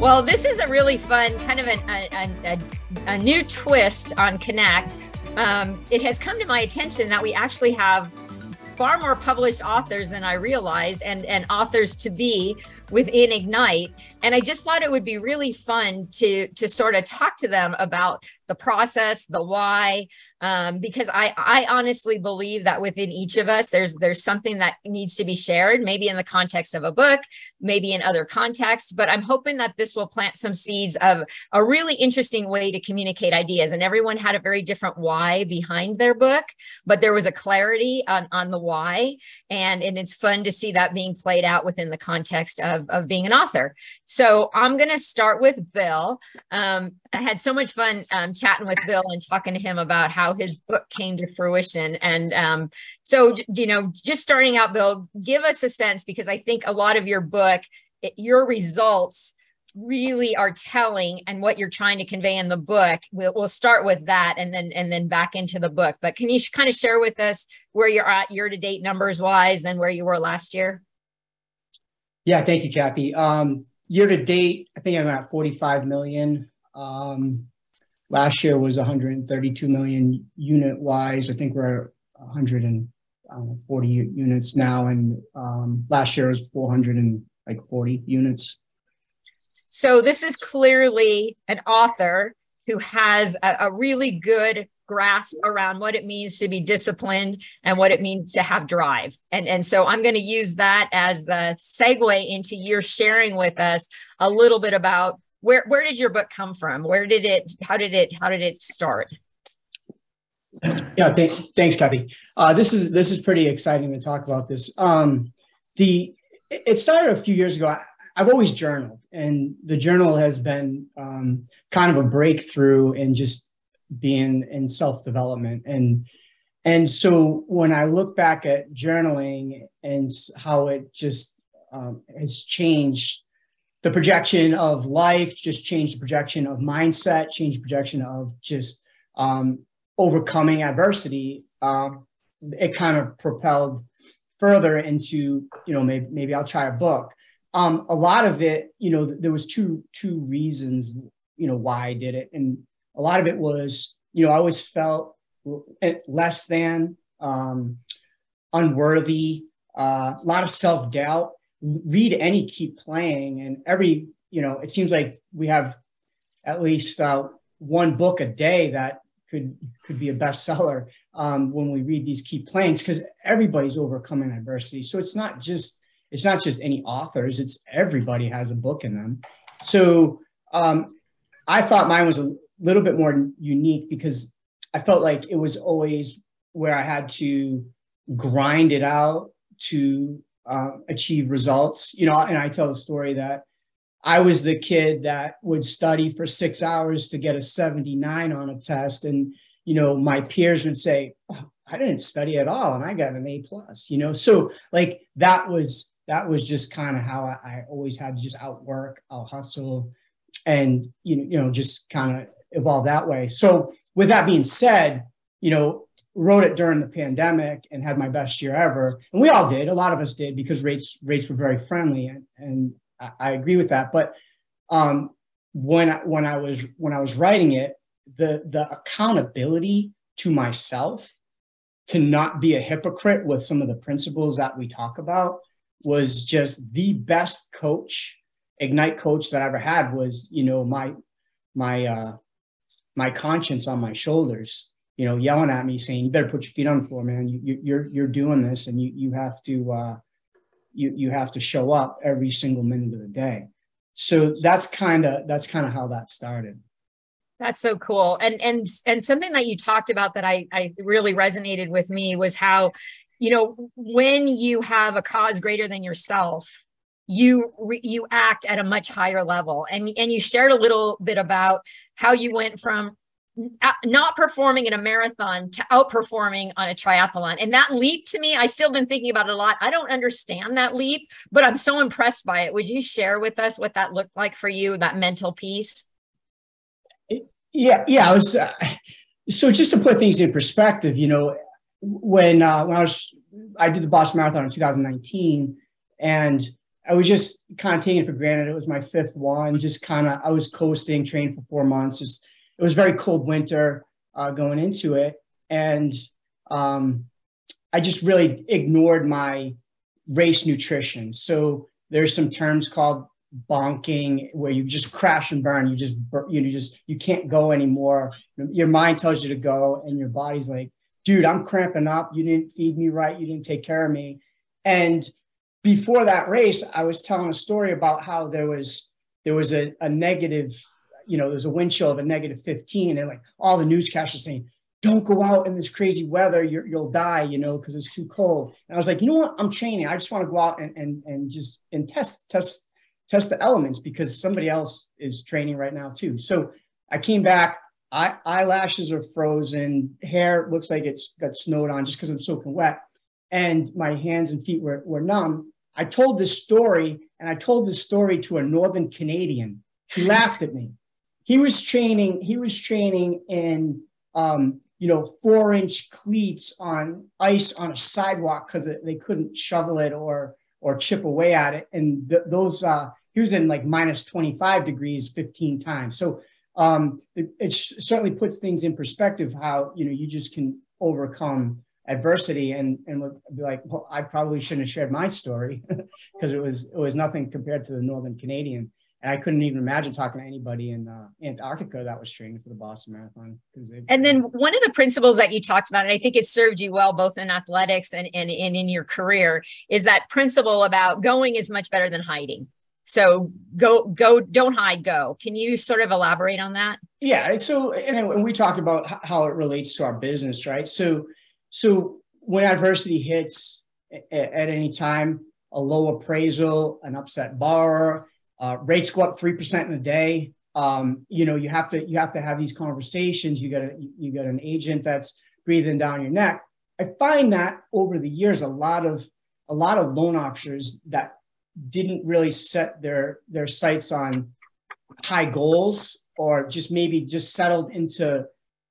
Well, this is a really fun kind of a, a, a, new twist on Connect. Um, it has come to my attention that we actually have far more published authors than I realized and, and authors to be within Ignite. And I just thought it would be really fun to, to sort of talk to them about the process, the why, um, because I, I honestly believe that within each of us, there's there's something that needs to be shared, maybe in the context of a book, maybe in other contexts. But I'm hoping that this will plant some seeds of a really interesting way to communicate ideas. And everyone had a very different why behind their book, but there was a clarity on, on the why, and and it's fun to see that being played out within the context of of being an author. So I'm going to start with Bill. Um, I had so much fun um, chatting with Bill and talking to him about how his book came to fruition. And um, so, you know, just starting out, Bill, give us a sense because I think a lot of your book, it, your results really are telling and what you're trying to convey in the book. We'll, we'll start with that and then and then back into the book. But can you kind of share with us where you're at year to date numbers wise and where you were last year? Yeah thank you kathy. Um year to date i think i'm at 45 million. Um Last year was 132 million unit wise. I think we're 140 units now, and um, last year was 440 units. So this is clearly an author who has a, a really good grasp around what it means to be disciplined and what it means to have drive. And, and so I'm going to use that as the segue into your sharing with us a little bit about where where did your book come from? Where did it? How did it? How did it start? Yeah, th- thanks, Kathy. Uh, this is this is pretty exciting to talk about this. Um, the it started a few years ago. I, have always journaled, and the journal has been um, kind of a breakthrough in just being in self development. And and so when I look back at journaling and how it just um, has changed the projection of life, just change the projection of mindset, change the projection of just um, overcoming adversity. Um, it kind of propelled further into, you know, maybe, maybe I'll try a book. Um, a lot of it, you know, there was two two reasons, you know, why I did it, and a lot of it was, you know, I always felt less than, um, unworthy, uh, a lot of self doubt, read any keep playing. And every you know it seems like we have at least uh, one book a day that could could be a bestseller um, when we read these keep playing because everybody's overcoming adversity. So it's not just it's not just any authors it's everybody has a book in them. So um, i thought mine was a little bit more unique because i felt like it was always where i had to grind it out to uh, achieve results. You know, and I tell the story that I was the kid that would study for six hours to get a 79 on a test. And, you know, my peers would say, oh, I didn't study at all and I got an A plus, you know? So like that was, that was just kind of how I, I, always had to just outwork, I'll hustle and, you know, you know, just kind of evolve that way. So with that being said, you know, wrote it during the pandemic and had my best year ever. And we all did. A lot of us did because rates rates were very friendly, and, and I, I agree with that. But um, when I, when I was when I was writing it, the the accountability to myself to not be a hypocrite with some of the principles that we talk about was just the best coach ignite coach that i ever had was you know my my uh my conscience on my shoulders you know, yelling at me saying, "You better put your feet on the floor, man. You, you, you're you're doing this, and you you have to uh, you you have to show up every single minute of the day." So that's kind of that's kind of how that started. That's so cool. And and and something that you talked about that I I really resonated with me was how, you know, when you have a cause greater than yourself, you you act at a much higher level. And and you shared a little bit about how you went from not performing in a marathon to outperforming on a triathlon. And that leap to me, I still been thinking about it a lot. I don't understand that leap, but I'm so impressed by it. Would you share with us what that looked like for you, that mental piece? Yeah, yeah. I was uh, so just to put things in perspective. You know, when uh, when I was I did the Boston Marathon in 2019, and I was just kind of taking it for granted. It was my fifth one. Just kind of, I was coasting, trained for four months. Just it was very cold winter uh, going into it, and um, I just really ignored my race nutrition. So there's some terms called bonking where you just crash and burn. You just you know just you can't go anymore. Your mind tells you to go, and your body's like, dude, I'm cramping up. You didn't feed me right. You didn't take care of me. And before that race, I was telling a story about how there was there was a, a negative, you know, there's a wind chill of a negative 15, and like all the newscasters saying, don't go out in this crazy weather, you will die, you know, because it's too cold. And I was like, you know what? I'm training. I just want to go out and and and just and test test test the elements because somebody else is training right now too. So I came back. I, eyelashes are frozen. Hair looks like it's got snowed on just because I'm soaking wet and my hands and feet were, were numb. I told this story and I told this story to a Northern Canadian. He laughed at me. He was training, he was training in, um, you know, four inch cleats on ice on a sidewalk because they couldn't shovel it or, or chip away at it. And th- those, uh, he was in like minus 25 degrees 15 times. So um, it, it certainly puts things in perspective how, you know, you just can overcome adversity and and be like, well, I probably shouldn't have shared my story because it was it was nothing compared to the Northern Canadian. And I couldn't even imagine talking to anybody in uh, Antarctica that was training for the Boston Marathon. Because And then one of the principles that you talked about, and I think it served you well both in athletics and, and, and in your career, is that principle about going is much better than hiding. So go, go, don't hide, go. Can you sort of elaborate on that? Yeah. So, and we talked about how it relates to our business, right? So, so when adversity hits at, at any time, a low appraisal, an upset borrower, uh, rates go up three percent in a day. Um, you know, you have to you have to have these conversations. You got a, you got an agent that's breathing down your neck. I find that over the years, a lot of a lot of loan officers that didn't really set their their sights on high goals or just maybe just settled into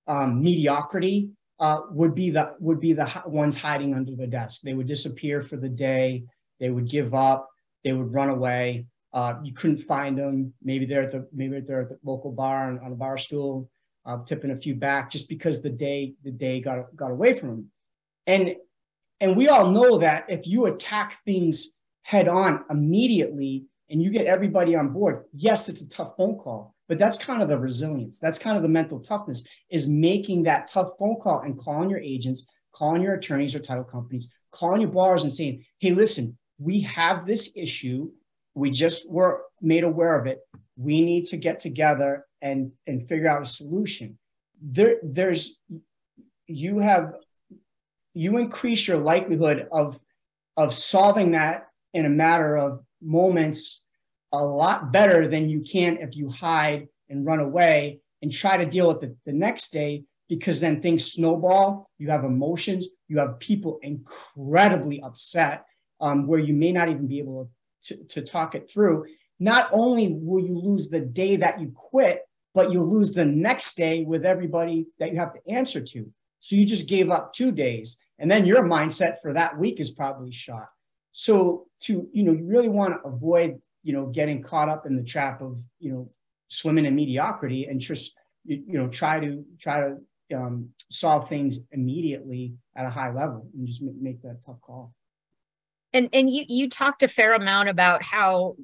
um, mediocrity uh, would be the would be the ones hiding under the desk. They would disappear for the day. They would give up. They would run away. Uh, you couldn't find them. Maybe they're at the maybe they're at the local bar on, a bar stool, uh, tipping a few back, just because the day the day got got away from them. And and we all know that if you attack things head on immediately and you get everybody on board, yes, it's a tough phone call, but that's kind of the resilience. That's kind of the mental toughness is making that tough phone call and calling your agents, calling your attorneys or title companies, calling your bars and saying, hey, listen, we have this issue. We just were made aware of it. We need to get together and, and figure out a solution. There, there's you have you increase your likelihood of of solving that in a matter of moments a lot better than you can if you hide and run away and try to deal with it the next day because then things snowball. You have emotions, you have people incredibly upset um, where you may not even be able to, to talk it through. Not only will you lose the day that you quit, but you'll lose the next day with everybody that you have to answer to. So you just gave up two days, and then your mindset for that week is probably shot. So to you know, you really want to avoid you know, getting caught up in the trap of, you know, swimming in mediocrity and just, you, you know, try to, try to um, solve things immediately at a high level and just make, make that tough call. And, and you, you talked a fair amount about how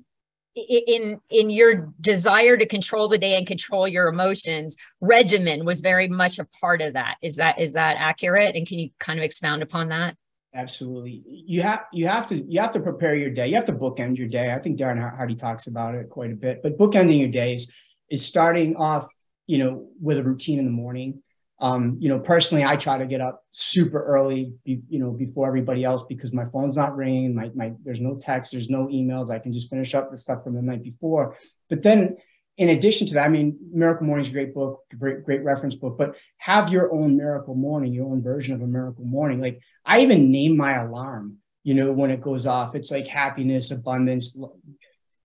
in in your desire to control the day and control your emotions regimen was very much a part of that is that is that accurate and can you kind of expound upon that Absolutely. You have you have to you have to prepare your day. You have to bookend your day. I think Darren Hardy talks about it quite a bit. But bookending your days is starting off, you know, with a routine in the morning. Um, you know, personally, I try to get up super early, be, you know, before everybody else because my phone's not ringing. My, my there's no text, there's no emails. I can just finish up the stuff from the night before. But then in addition to that, I mean, Miracle Morning's a great book, great, great reference book, but have your own miracle morning, your own version of a miracle morning. Like I even name my alarm, you know, when it goes off, it's like happiness, abundance,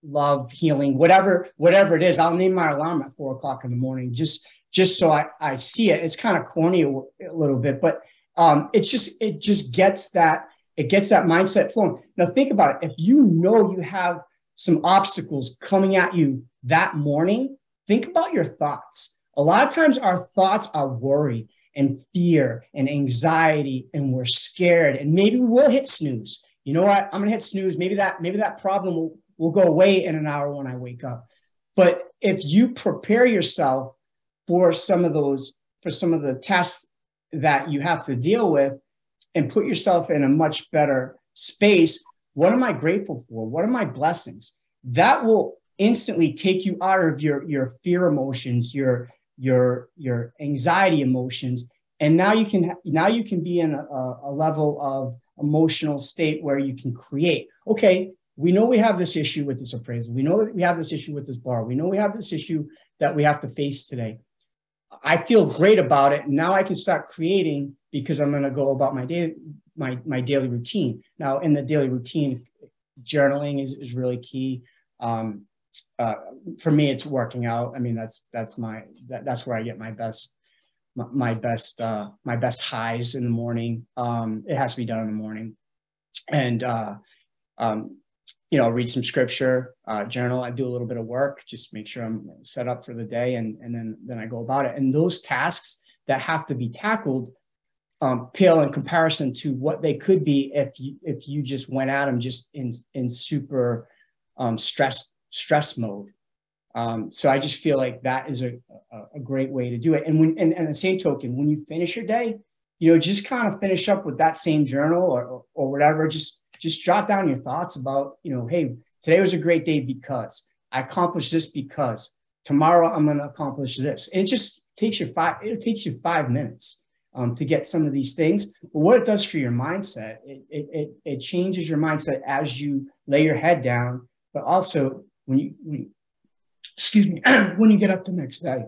love, healing, whatever, whatever it is. I'll name my alarm at four o'clock in the morning, just, just so I, I see it. It's kind of corny a, little bit, but um, it's just, it just gets that, It gets that mindset flowing. Now think about it. If you know you have some obstacles coming at you that morning, think about your thoughts. A lot of times our thoughts are worry and fear and anxiety, and we're scared, and maybe we'll hit snooze. You know what? I'm gonna hit snooze. Maybe that maybe that problem will, will go away in an hour when I wake up. But if you prepare yourself for some of those, for some of the tests that you have to deal with, and put yourself in a much better space, what am I grateful for? What are my blessings? That will instantly take you out of your your fear emotions, your your your anxiety emotions, and now you can now you can be in a, a level of emotional state where you can create. Okay, we know we have this issue with this appraisal. We know that we have this issue with this bar. We know we have this issue that we have to face today. I feel great about it. Now I can start creating because I'm going to go about my day, my, my daily routine. Now in the daily routine, journaling is, is really key. Um, uh, for me, it's working out. I mean, that's, that's my, that, that's where I get my best, my, my best, uh, my best highs in the morning. Um, it has to be done in the morning. And, uh, um, you know, read some scripture, uh, journal. I do a little bit of work, just make sure I'm set up for the day, and and then then I go about it. And those tasks that have to be tackled um, pale in comparison to what they could be if you if you just went at them just in in super um, stress stress mode. Um, so I just feel like that is a, a, a, great way to do it. And when and, and the same token, when you finish your day, you know, just kind of finish up with that same journal or or, or whatever. Just just jot down your thoughts about, you know, hey, today was a great day because I accomplished this because tomorrow I'm going to accomplish this. And it just takes you five, it takes you five minutes um, to get some of these things. But what it does for your mindset, it, it, it, changes your mindset as you lay your head down, but also when you, when you excuse me, when you get up the next day.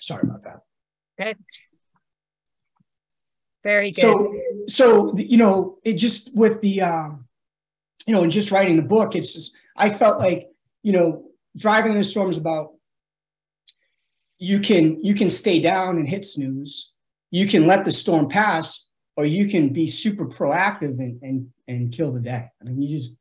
Sorry about that. Okay. Very good. So, so you know, it just with the, um, you know, and just writing the book, it's just I felt like you know, driving in the storm is about you can you can stay down and hit snooze, you can let the storm pass, or you can be super proactive and and and kill the day. I mean, you just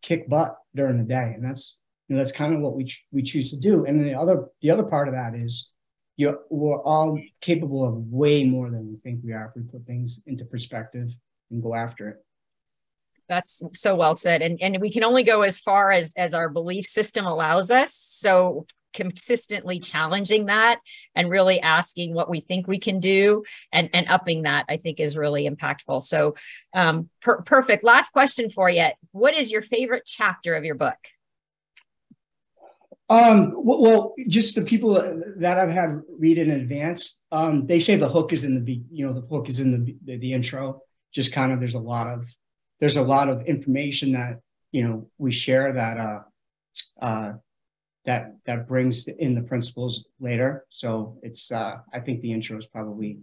kick butt during the day, and that's you know that's kind of what we ch- we choose to do. And then the other the other part of that is you're, we're all capable of way more than we think we are if we put things into perspective and go after it. That's so well said. And and we can only go as far as as our belief system allows us. So consistently challenging that and really asking what we think we can do and and upping that i think is really impactful. So um per- perfect. Last question for you. What is your favorite chapter of your book um, well, just the people that I've had read in advance, um, they say the hook is in the, you know, the hook is in the, the, the intro. Just kind of, there's a lot of, there's a lot of information that you know we share that uh, uh, that that brings in the principles later. So it's, uh, I think the intro is probably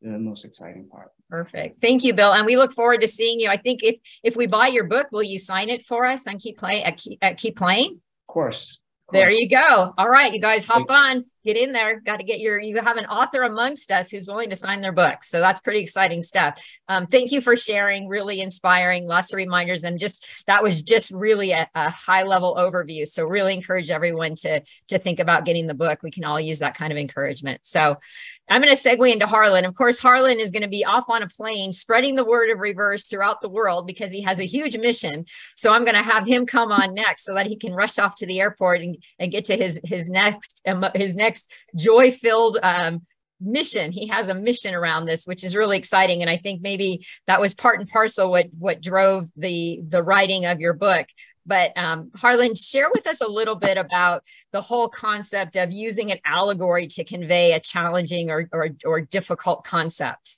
the most exciting part. Perfect. Thank you, Bill. And we look forward to seeing you. I think if if we buy your book, will you sign it for us and keep playing? Uh, keep, uh, keep playing. Of course. There you go. All right, you guys hop on, get in there. Got to get your, you have an author amongst us who's willing to sign their books. So that's pretty exciting stuff. Um, thank you for sharing, really inspiring, lots of reminders. And just that was just really a, a high level overview. So really encourage everyone to, to think about getting the book. We can all use that kind of encouragement. So I'm going to segue into Harlan. Of course, Harlan is going to be off on a plane spreading the word of reverse throughout the world because he has a huge mission. So I'm going to have him come on next so that he can rush off to the airport and, and get to his his next his next joy filled um, mission. He has a mission around this, which is really exciting. And I think maybe that was part and parcel what what drove the the writing of your book. But um, Harlan, share with us a little bit about the whole concept of using an allegory to convey a challenging or, or, or difficult concept.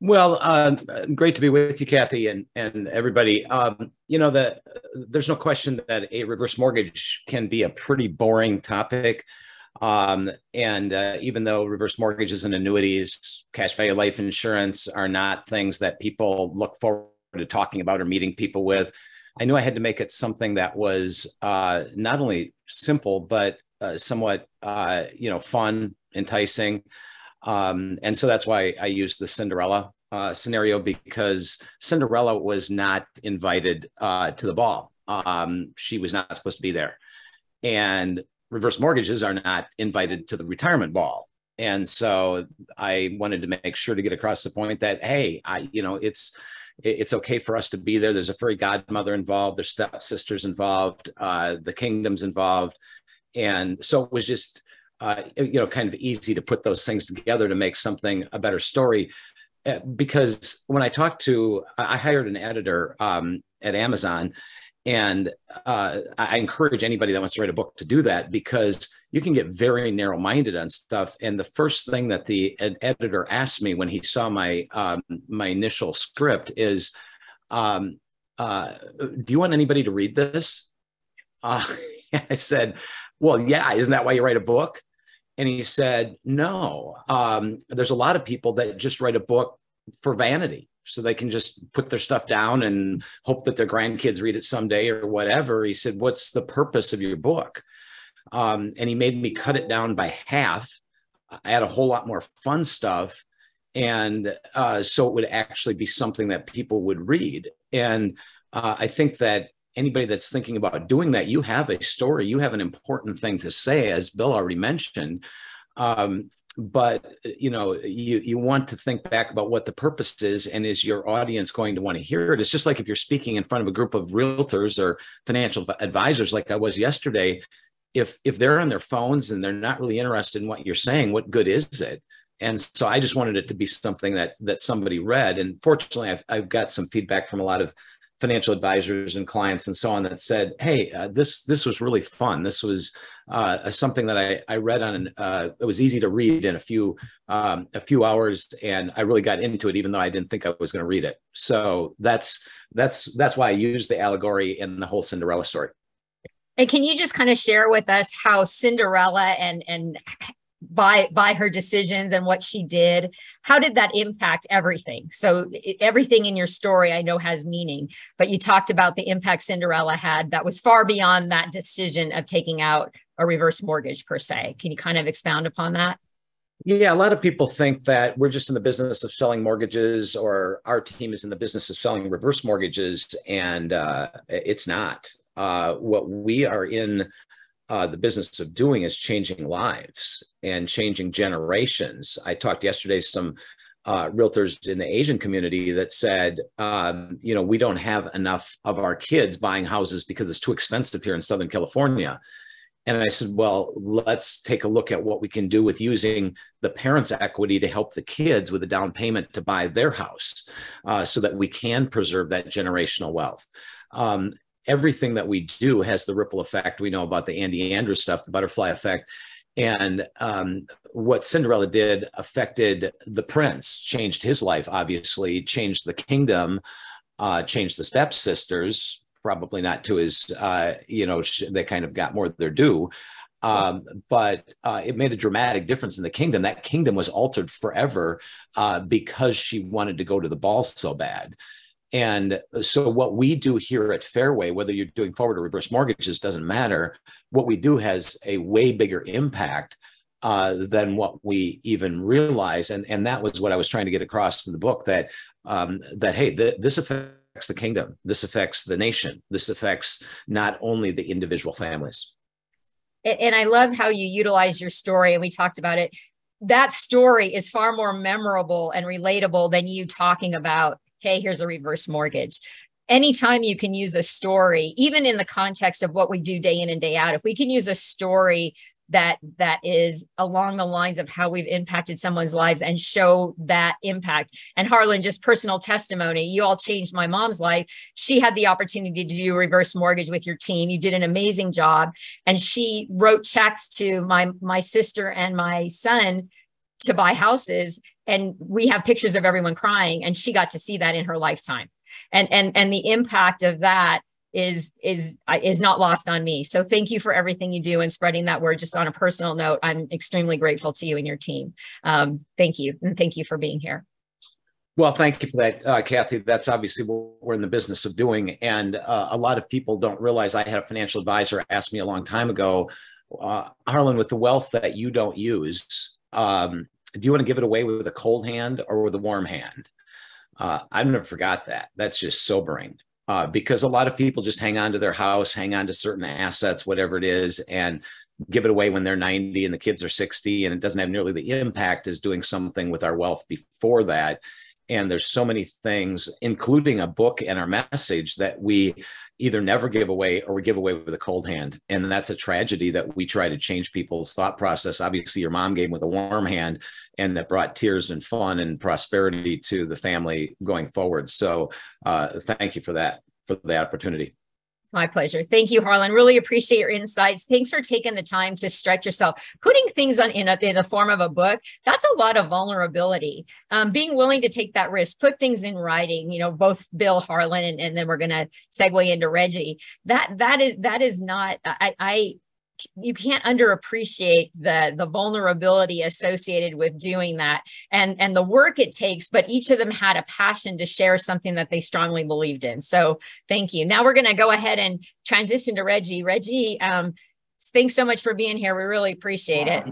Well, uh, great to be with you, Kathy, and and everybody. Um, you know, the, there's no question that a reverse mortgage can be a pretty boring topic. Um, and uh, even though reverse mortgages and annuities, cash value life insurance are not things that people look forward to talking about or meeting people with, I knew I had to make it something that was uh, not only simple but uh, somewhat uh, you know fun, enticing. Um, and so that's why I used the Cinderella uh, scenario because Cinderella was not invited uh, to the ball. Um, she was not supposed to be there. And reverse mortgages are not invited to the retirement ball. And so I wanted to make sure to get across the point that, hey, I, you know, it's, it's okay for us to be there. There's a fairy godmother involved. There's stepsisters involved. Uh, the kingdom's involved, and so it was just uh, you know kind of easy to put those things together to make something a better story. Uh, because when I talked to, I hired an editor um, at Amazon, and uh, I encourage anybody that wants to write a book to do that because you can get very narrow minded on stuff. And the first thing that the ed- editor asked me when he saw my um, my initial script is, um, uh, "Do you want anybody to read this?" Uh, I said, "Well, yeah. Isn't that why you write a book?" And he said, "No. Um, there's a lot of people that just write a book for vanity." So they can just put their stuff down and hope that their grandkids read it someday or whatever. He said, What's the purpose of your book? Um, and he made me cut it down by half, add a whole lot more fun stuff. And uh, so it would actually be something that people would read. And uh, I think that anybody that's thinking about doing that, you have a story, you have an important thing to say, as Bill already mentioned. Um, but you know you you want to think back about what the purpose is and is your audience going to want to hear it? It's just like if you're speaking in front of a group of realtors or financial advisors like i was yesterday if if they're on their phones and they're not really interested in what you're saying what good is it? And so i just wanted it to be something that that somebody read and fortunately i've, I've got some feedback from a lot of financial advisors and clients and so on that said, "Hey, uh, this this was really fun. This was uh, something that I I read on. Uh, it was easy to read in a few um, a few hours, and I really got into it, even though I didn't think I was going to read it. So that's that's that's why I use the allegory in the whole Cinderella story. And can you just kind of share with us how Cinderella and and by by her decisions and what she did how did that impact everything? So it, everything in your story i know has meaning but you talked about the impact cinderella had that was far beyond that decision of taking out a reverse mortgage per se. Can you kind of expound upon that? Yeah, a lot of people think that we're just in the business of selling mortgages, or our team is in the business of selling reverse mortgages, and uh, it's not. Uh, what we are in uh, the business of doing is changing lives and changing generations. I talked yesterday to some uh, realtors in the Asian community that said, um, you know, we don't have enough of our kids buying houses because it's too expensive here in Southern California. And I said, well, let's take a look at what we can do with using the parents' equity to help the kids with a down payment to buy their house uh, so that we can preserve that generational wealth. Um, everything that we do has the ripple effect. We know about the Andy Andrews stuff, the butterfly effect. And um, what Cinderella did affected the prince, changed his life, obviously, changed the kingdom, uh, changed the stepsisters, probably not to his, uh, you know, they kind of got more their due. Um, but uh, it made a dramatic difference in the kingdom. That kingdom was altered forever uh, because she wanted to go to the ball so bad. And so, what we do here at Fairway, whether you're doing forward or reverse mortgages, doesn't matter. What we do has a way bigger impact uh, than what we even realize. And, and that was what I was trying to get across in the book that, um, that hey, th- this affects the kingdom, this affects the nation, this affects not only the individual families. And I love how you utilize your story, and we talked about it. That story is far more memorable and relatable than you talking about hey, here's a reverse mortgage. Anytime you can use a story, even in the context of what we do day in and day out, if we can use a story that that is along the lines of how we've impacted someone's lives and show that impact. And harlan just personal testimony you all changed my mom's life. She had the opportunity to do a reverse mortgage with your team. You did an amazing job. And she wrote checks to my my sister and my son to buy houses and we have pictures of everyone crying and she got to see that in her lifetime. And and and the impact of that is is is not lost on me. So thank you for everything you do and spreading that word. Just on a personal note i'm extremely grateful to you and your team. Um, thank you and thank you for being here. Well, thank you for that, uh, Kathy. That's obviously what we're in the business of doing. And uh, a lot of people don't realize I had a financial advisor ask me a long time ago, uh, Harlan, with the wealth that you don't use, um, do you want to give it away with a cold hand or with a warm hand? Uh, I've never forgot that. That's just sobering. Uh, because a lot of people just hang on to their house, hang on to certain assets, whatever it is, and give it away when they're 90 and the kids are 60, and it doesn't have nearly the impact as doing something with our wealth before that and there's so many things including a book and our message that we either never give away or we give away with a cold hand. And that's a tragedy that we try to change people's thought process. Obviously your mom gave with a warm hand and that brought tears and fun and prosperity to the family going forward. So uh, thank you for that for the opportunity my pleasure. Thank you, Harlan. Really appreciate your insights. Thanks for taking the time to stretch yourself. Putting things on in, a, in the form of a book, that's a lot of vulnerability. Um, being willing to take that risk, put things in writing, you know, both Bill, Harlan, and, and then we're going to segue into Reggie. That that is that is not I, I you can't underappreciate the the vulnerability associated with doing that and and the work it takes but each of them had a passion to share something that they strongly believed in. So thank you. Now we're going to go ahead and transition to reggie. Reggie um, thanks so much for being here. We really appreciate it.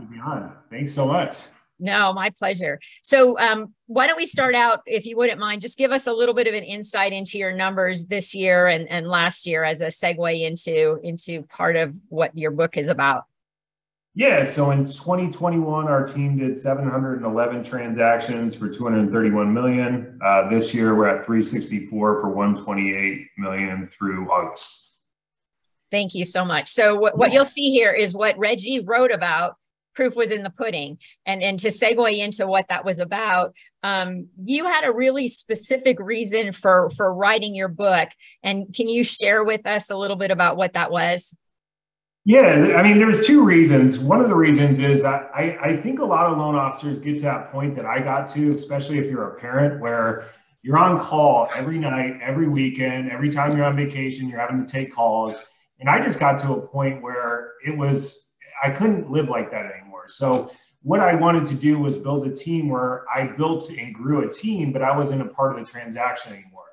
Thanks so much no, my pleasure. So, um, why don't we start out, if you wouldn't mind, just give us a little bit of an insight into your numbers this year and, and last year as a segue into into part of what your book is about. Yeah, so in 2021, our team did 711 transactions for 231 million. Uh, this year, we're at 364 for 128 million through August. Thank you so much. So, what, what you'll see here is what Reggie wrote about proof was in the pudding. And, and to segue into what that was about, um, you had a really specific reason for, for writing your book. And can you share with us a little bit about what that was? Yeah, I mean, there's two reasons. One of the reasons is that I, I think a lot of loan officers get to that point that I got to, especially if you're a parent, where you're on call every night, every weekend, every time you're on vacation, you're having to take calls. And I just got to a point where it was I couldn't live like that anymore. So what I wanted to do was build a team where I built and grew a team, but I wasn't a part of the transaction anymore.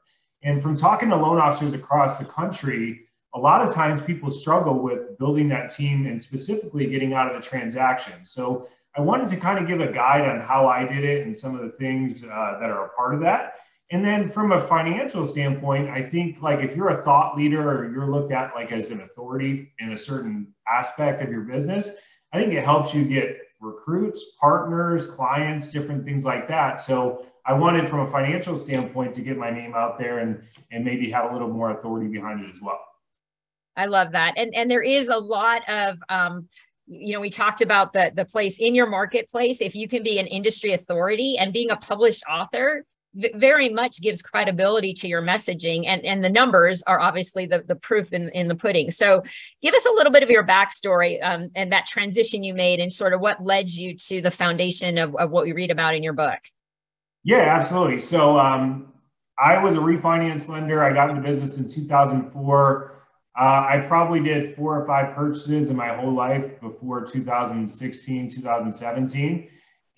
And from talking to loan officers across the country, a lot of times people struggle with building that team and specifically getting out of the transaction. So I wanted to kind of give a guide on how I did it and some of the things uh, that are a part of that. And then from a financial standpoint, I think like if you're a thought leader or you're looked at like as an authority in a certain aspect of your business, I think it helps you get recruits, partners, clients, different things like that. So I wanted from a financial standpoint to get my name out there and and maybe have a little more authority behind it as well. I love that. And and there is a lot of um you know we talked about the the place in your marketplace if you can be an industry authority and being a published author very much gives credibility to your messaging and, and the numbers are obviously the, the proof in, in the pudding. So give us a little bit of your backstory um, and that transition you made and sort of what led you to the foundation of, of what we read about in your book. Yeah absolutely. So um, i was a refinance lender. I got into business in 2004 uh, i probably did four or five purchases in my whole life before 2016 2017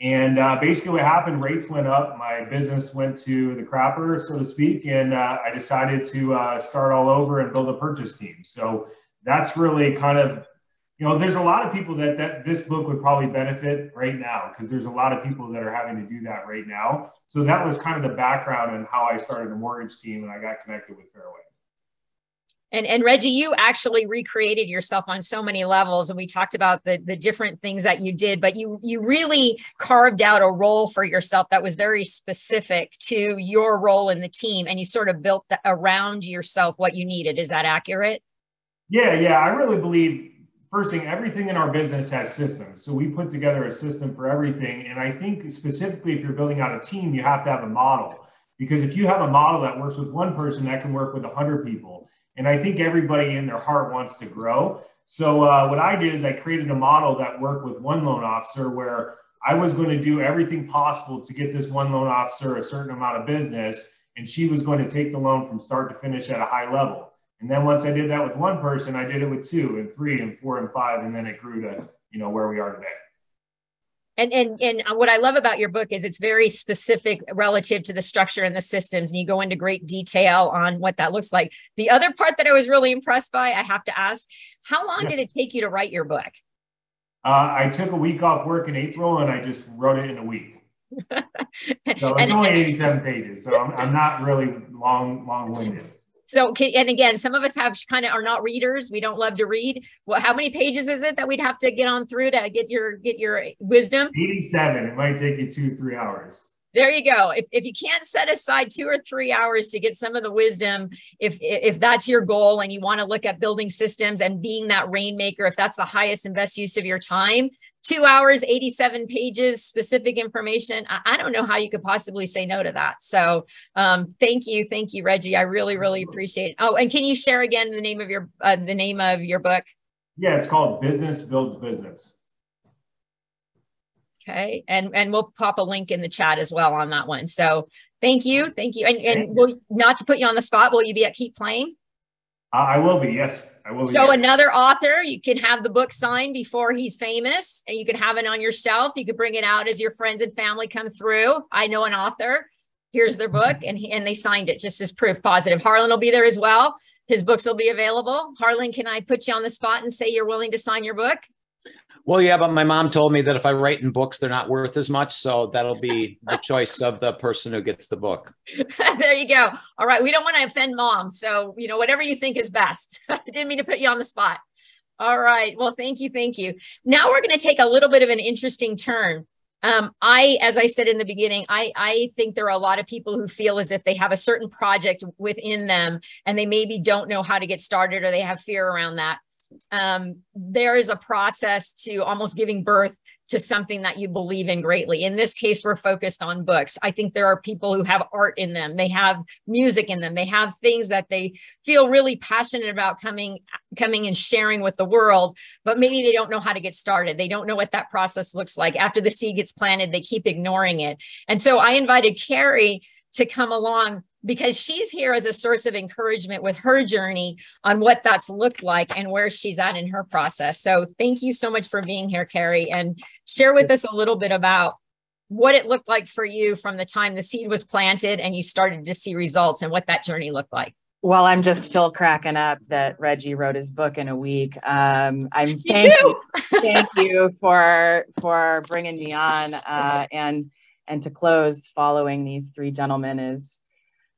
and uh, basically, what happened, rates went up. My business went to the crapper, so to speak, and uh, I decided to uh, start all over and build a purchase team. So that's really kind of, you know, there's a lot of people that, that this book would probably benefit right now because there's a lot of people that are having to do that right now. So that was kind of the background and how I started a mortgage team and I got connected with Fairway. And, and Reggie, you actually recreated yourself on so many levels, and we talked about the the different things that you did. But you you really carved out a role for yourself that was very specific to your role in the team, and you sort of built the, around yourself what you needed. Is that accurate? Yeah, yeah. I really believe first thing, everything in our business has systems. So we put together a system for everything, and I think specifically if you're building out a team, you have to have a model because if you have a model that works with one person, that can work with a hundred people and I think everybody in their heart wants to grow. So uh, what I did is I created a model that worked with one loan officer where I was going to do everything possible to get this one loan officer a certain amount of business, and she was going to take the loan from start to finish at a high level. And then once I did that with one person, I did it with two and three and four and five, and then it grew to you know where we are today and and and what i love about your book is it's very specific relative to the structure and the systems and you go into great detail on what that looks like the other part that i was really impressed by i have to ask how long yeah. did it take you to write your book Uh, I took a week off work in April and I just wrote it in a week. so it's only 87 pages. So I'm, I'm not really long, long winded. So, and again, some of us have kind of are not readers. We don't love to read. Well, how many pages is it that we'd have to get on through to get your get your wisdom? 87. It might take you two, three hours. There you go. If, if you can't set aside two or three hours to get some of the wisdom, if if that's your goal and you want to look at building systems and being that rainmaker, if that's the highest and best use of your time, two hours, 87 pages, specific information. I, I, don't know how you could possibly say no to that. So um, thank you. Thank you, Reggie. I really, really appreciate it. Oh, and can you share again the name of your, uh, the name of your book? Yeah, it's called Business Builds Business. Okay. And, and we'll pop a link in the chat as well on that one. So thank you. Thank you. And, and will not to put you on the spot, will you be at Keep Playing? I will be. Yes, I will. So another author, you can have the book signed before he's famous, and you can have it on your shelf. You can bring it out as your friends and family come through. I know an author. Here's their book, and he, and they signed it just as proof positive. Harlan will be there as well. His books will be available. Harlan, can I put you on the spot and say you're willing to sign your book? Well, yeah, but my mom told me that if I write in books, they're not worth as much. So that'll be the choice of the person who gets the book. there you go. All right. We don't want to offend mom. So, you know, whatever you think is best. I didn't mean to put you on the spot. All right. Well, thank you. Thank you. Now we're going to take a little bit of an interesting turn. Um, I, as I said in the beginning, I, I think there are a lot of people who feel as if they have a certain project within them and they maybe don't know how to get started or they have fear around that um, there is a process to almost giving birth to something that you believe in greatly. In this case, we're focused on books. I think there are people who have art in them, they have music in them, they have things that they feel really passionate about coming coming and sharing with the world, but maybe they don't know how to get started. They don't know what that process looks like. After the seed gets planted, they keep ignoring it. And so I invited Carrie to come along because she's here as a source of encouragement with her journey on what that's looked like and where she's at in her process. So thank you so much for being here, Carrie, and share with us a little bit about what it looked like for you from the time the seed was planted and you started to see results and what that journey looked like. Well, I'm just still cracking up that Reggie wrote his book in a week. Um, I'm thank you, thank you for for bringing me on uh, and and to close following these three gentlemen is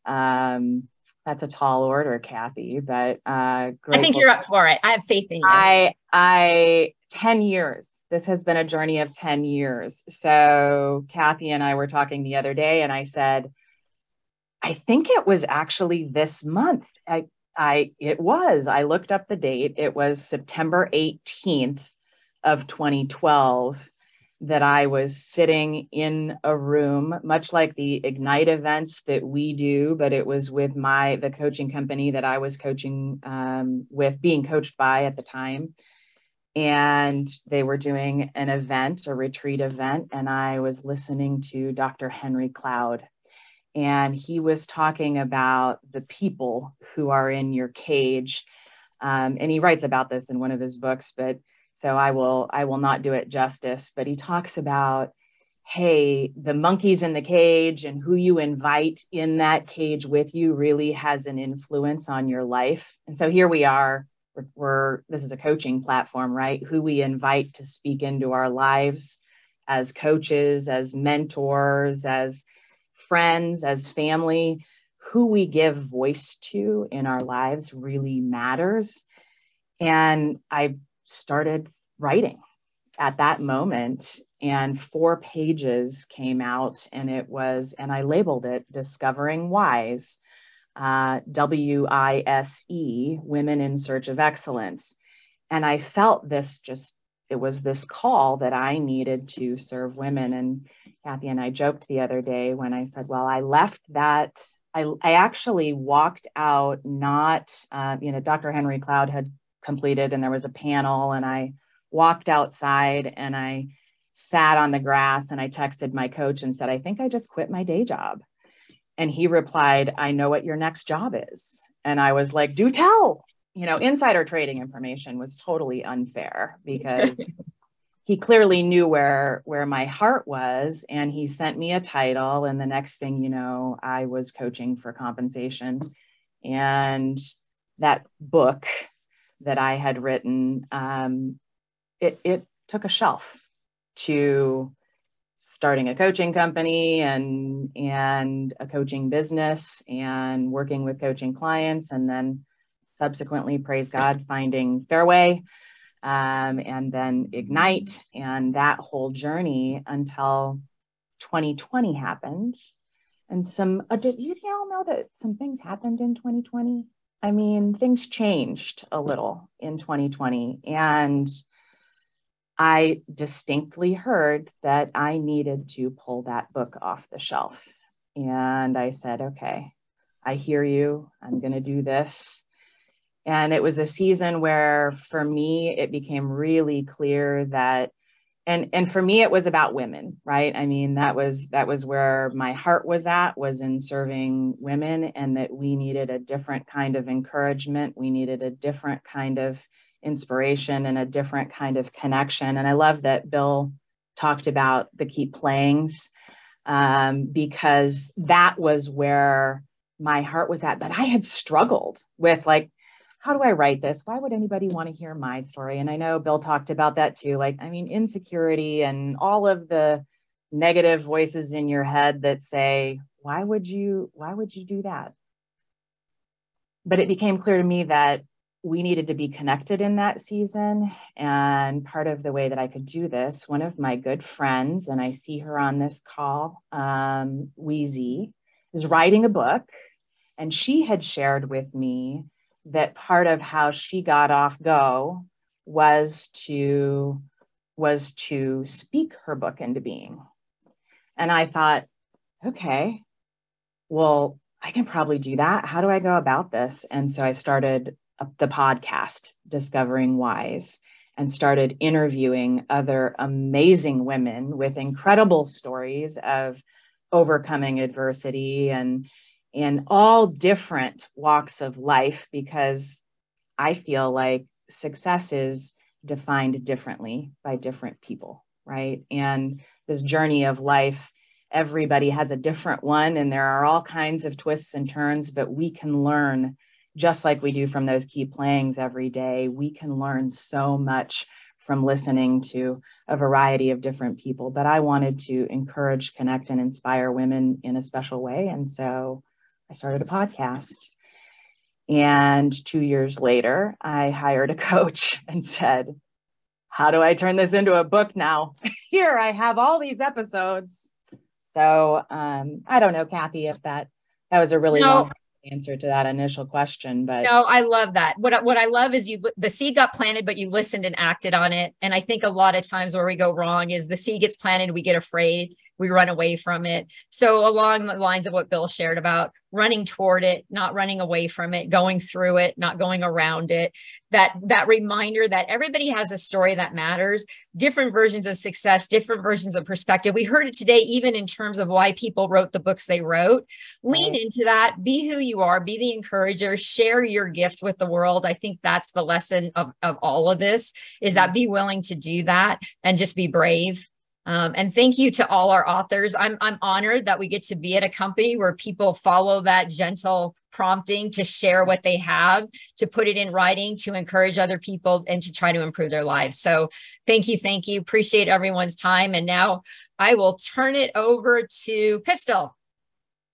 um, that's a tall order, Kathy, but uh, I think you're up for it. I have faith in you. I, I, 10 years. This has been a journey of 10 years. So Kathy and I were talking the other day, and I said, I think it was actually this month. I, I, it was. I looked up the date. It was September 18th of 2012 that I was sitting in a room, much like the Ignite events that we do, but it was with my the coaching company that I was coaching um, with, being coached by at the time, and they were doing an event, a retreat event, and I was listening to Dr. Henry Cloud, and he was talking about the people who are in your cage, um, and he writes about this in one of his books, but so I will I will not do it justice, but he talks about hey, the monkeys in the cage and who you invite in that cage with you really has an influence on your life. And so here we are. We're, we're this is a coaching platform, right? Who we invite to speak into our lives as coaches, as mentors, as friends, as family, who we give voice to in our lives really matters. And I started writing at that moment and four pages came out and it was and i labeled it discovering wise uh, w-i-s-e women in search of excellence. And i felt this just it was this call that i needed to serve women. And kathy and i joked the other day when i said well i left that i, I actually walked out not uh, you know dr henry cloud had completed and there was a panel and I walked outside and I sat on the grass and I texted my coach and said, I think I just quit my day job. And he replied, I know what your next job is. And I was like, do tell. You know, insider trading information was totally unfair because he clearly knew where where my heart was and he sent me a title and the next thing you know, I was coaching for compensation. And that book that I had written, um, it, it took a shelf to starting a coaching company and and a coaching business and working with coaching clients and then subsequently praise god finding fairway um, and then ignite and that whole journey until 2020 happened. And some uh, did you all know that some things happened in 2020 i mean things changed a little in 2020 and I distinctly heard that I needed to pull that book off the shelf. And I said, okay, I hear you. I'm going to do this. And it was a season where for me, it became really clear that and and for me it was about women right i mean that was that was where my heart was at was in serving women and that we needed a different kind of encouragement we needed a different kind of inspiration and a different kind of connection. And I love that Bill talked about the keep playings um, because that was where my heart was at. But I had struggled with like, how do I write this? Why would anybody want to hear my story? And I know Bill talked about that too. Like, I mean, insecurity and all of the negative voices in your head that say, why would you, why would you do that? But it became clear to me that we needed to be connected in that season. And part of the way that I could do this, one of my good friends, and I see her on this call, um, Wheezy, is writing a book. And she had shared with me that part of how she got off go was to was to speak her book into being. And I thought, okay, well, I can probably do that. How do I go about this? And so I started the podcast, Discovering Wise, and started interviewing other amazing women with incredible stories of overcoming adversity and in all different walks of life because I feel like success is defined differently by different people, right? And this journey of life, everybody has a different one, and there are all kinds of twists and turns, but we can learn just like we do from those key playings every day, we can learn so much from listening to a variety of different people. But I wanted to encourage, connect, and inspire women in a special way. And so I started a podcast. And two years later, I hired a coach and said, How do I turn this into a book now? Here I have all these episodes. So um, I don't know, Kathy, if that that was a really no, long answer to that initial question but no i love that what, what i love is you the seed got planted but you listened and acted on it and i think a lot of times where we go wrong is the seed gets planted we get afraid we run away from it. So along the lines of what Bill shared about running toward it, not running away from it, going through it, not going around it, that that reminder that everybody has a story that matters, different versions of success, different versions of perspective. We heard it today even in terms of why people wrote the books they wrote. Lean into that, be who you are, be the encourager, share your gift with the world. I think that's the lesson of of all of this is mm-hmm. that be willing to do that and just be brave um, and thank you to all our authors. I'm, I'm honored that we get to be at a company where people follow that gentle prompting to share what they have, to put it in writing, to encourage other people, and to try to improve their lives. So thank you, thank you. Appreciate everyone's time. And now I will turn it over to Pistol.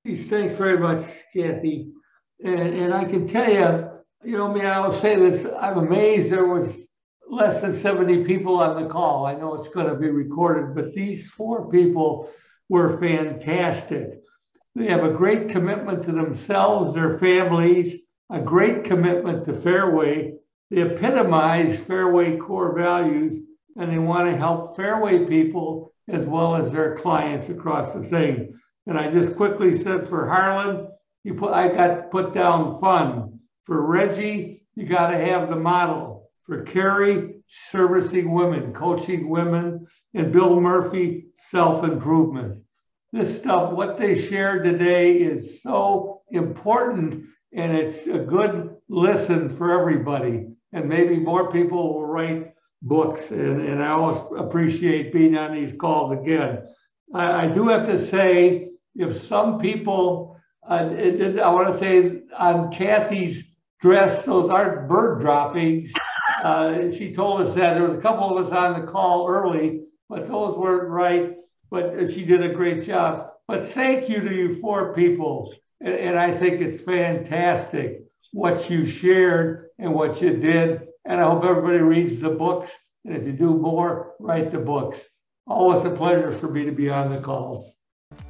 Thanks very much, Kathy. And, and I can tell you, you know, I mean, I'll say this, I'm amazed there was less than 70 people on the call. I know it's going to be recorded, but these four people were fantastic. They have a great commitment to themselves, their families, a great commitment to Fairway. They epitomize Fairway core values, and they want to help Fairway people as well as their clients across the thing. And I just quickly said for Harlan, you put I got put down fun. For Reggie, you got to have the model for Carrie, servicing women, coaching women, and Bill Murphy, self improvement. This stuff, what they shared today, is so important and it's a good listen for everybody. And maybe more people will write books. And, and I always appreciate being on these calls again. I, I do have to say, if some people, uh, it, it, I want to say on Kathy's dress, those aren't bird droppings Uh, she told us that there was a couple of us on the call early, but those weren't right. But she did a great job. But thank you to you four people. And, and I think it's fantastic what you shared and what you did. And I hope everybody reads the books. And if you do more, write the books. Always a pleasure for me to be on the calls.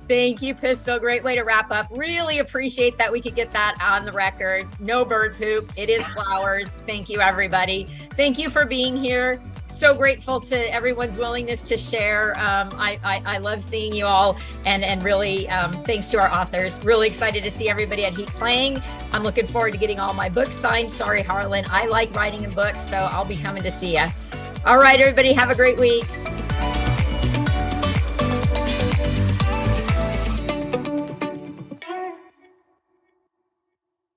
Thank you, Pistol. Great way to wrap up. Really appreciate that we could get that on the record. No bird poop. It is flowers. Thank you, everybody. Thank you for being here. So grateful to everyone's willingness to share. Um, I, I, I, love seeing you all, and and really um, thanks to our authors. Really excited to see everybody at Heat Playing. I'm looking forward to getting all my books signed. Sorry, Harlan. I like writing in books, so I'll be coming to see you. All right, everybody. Have a great week.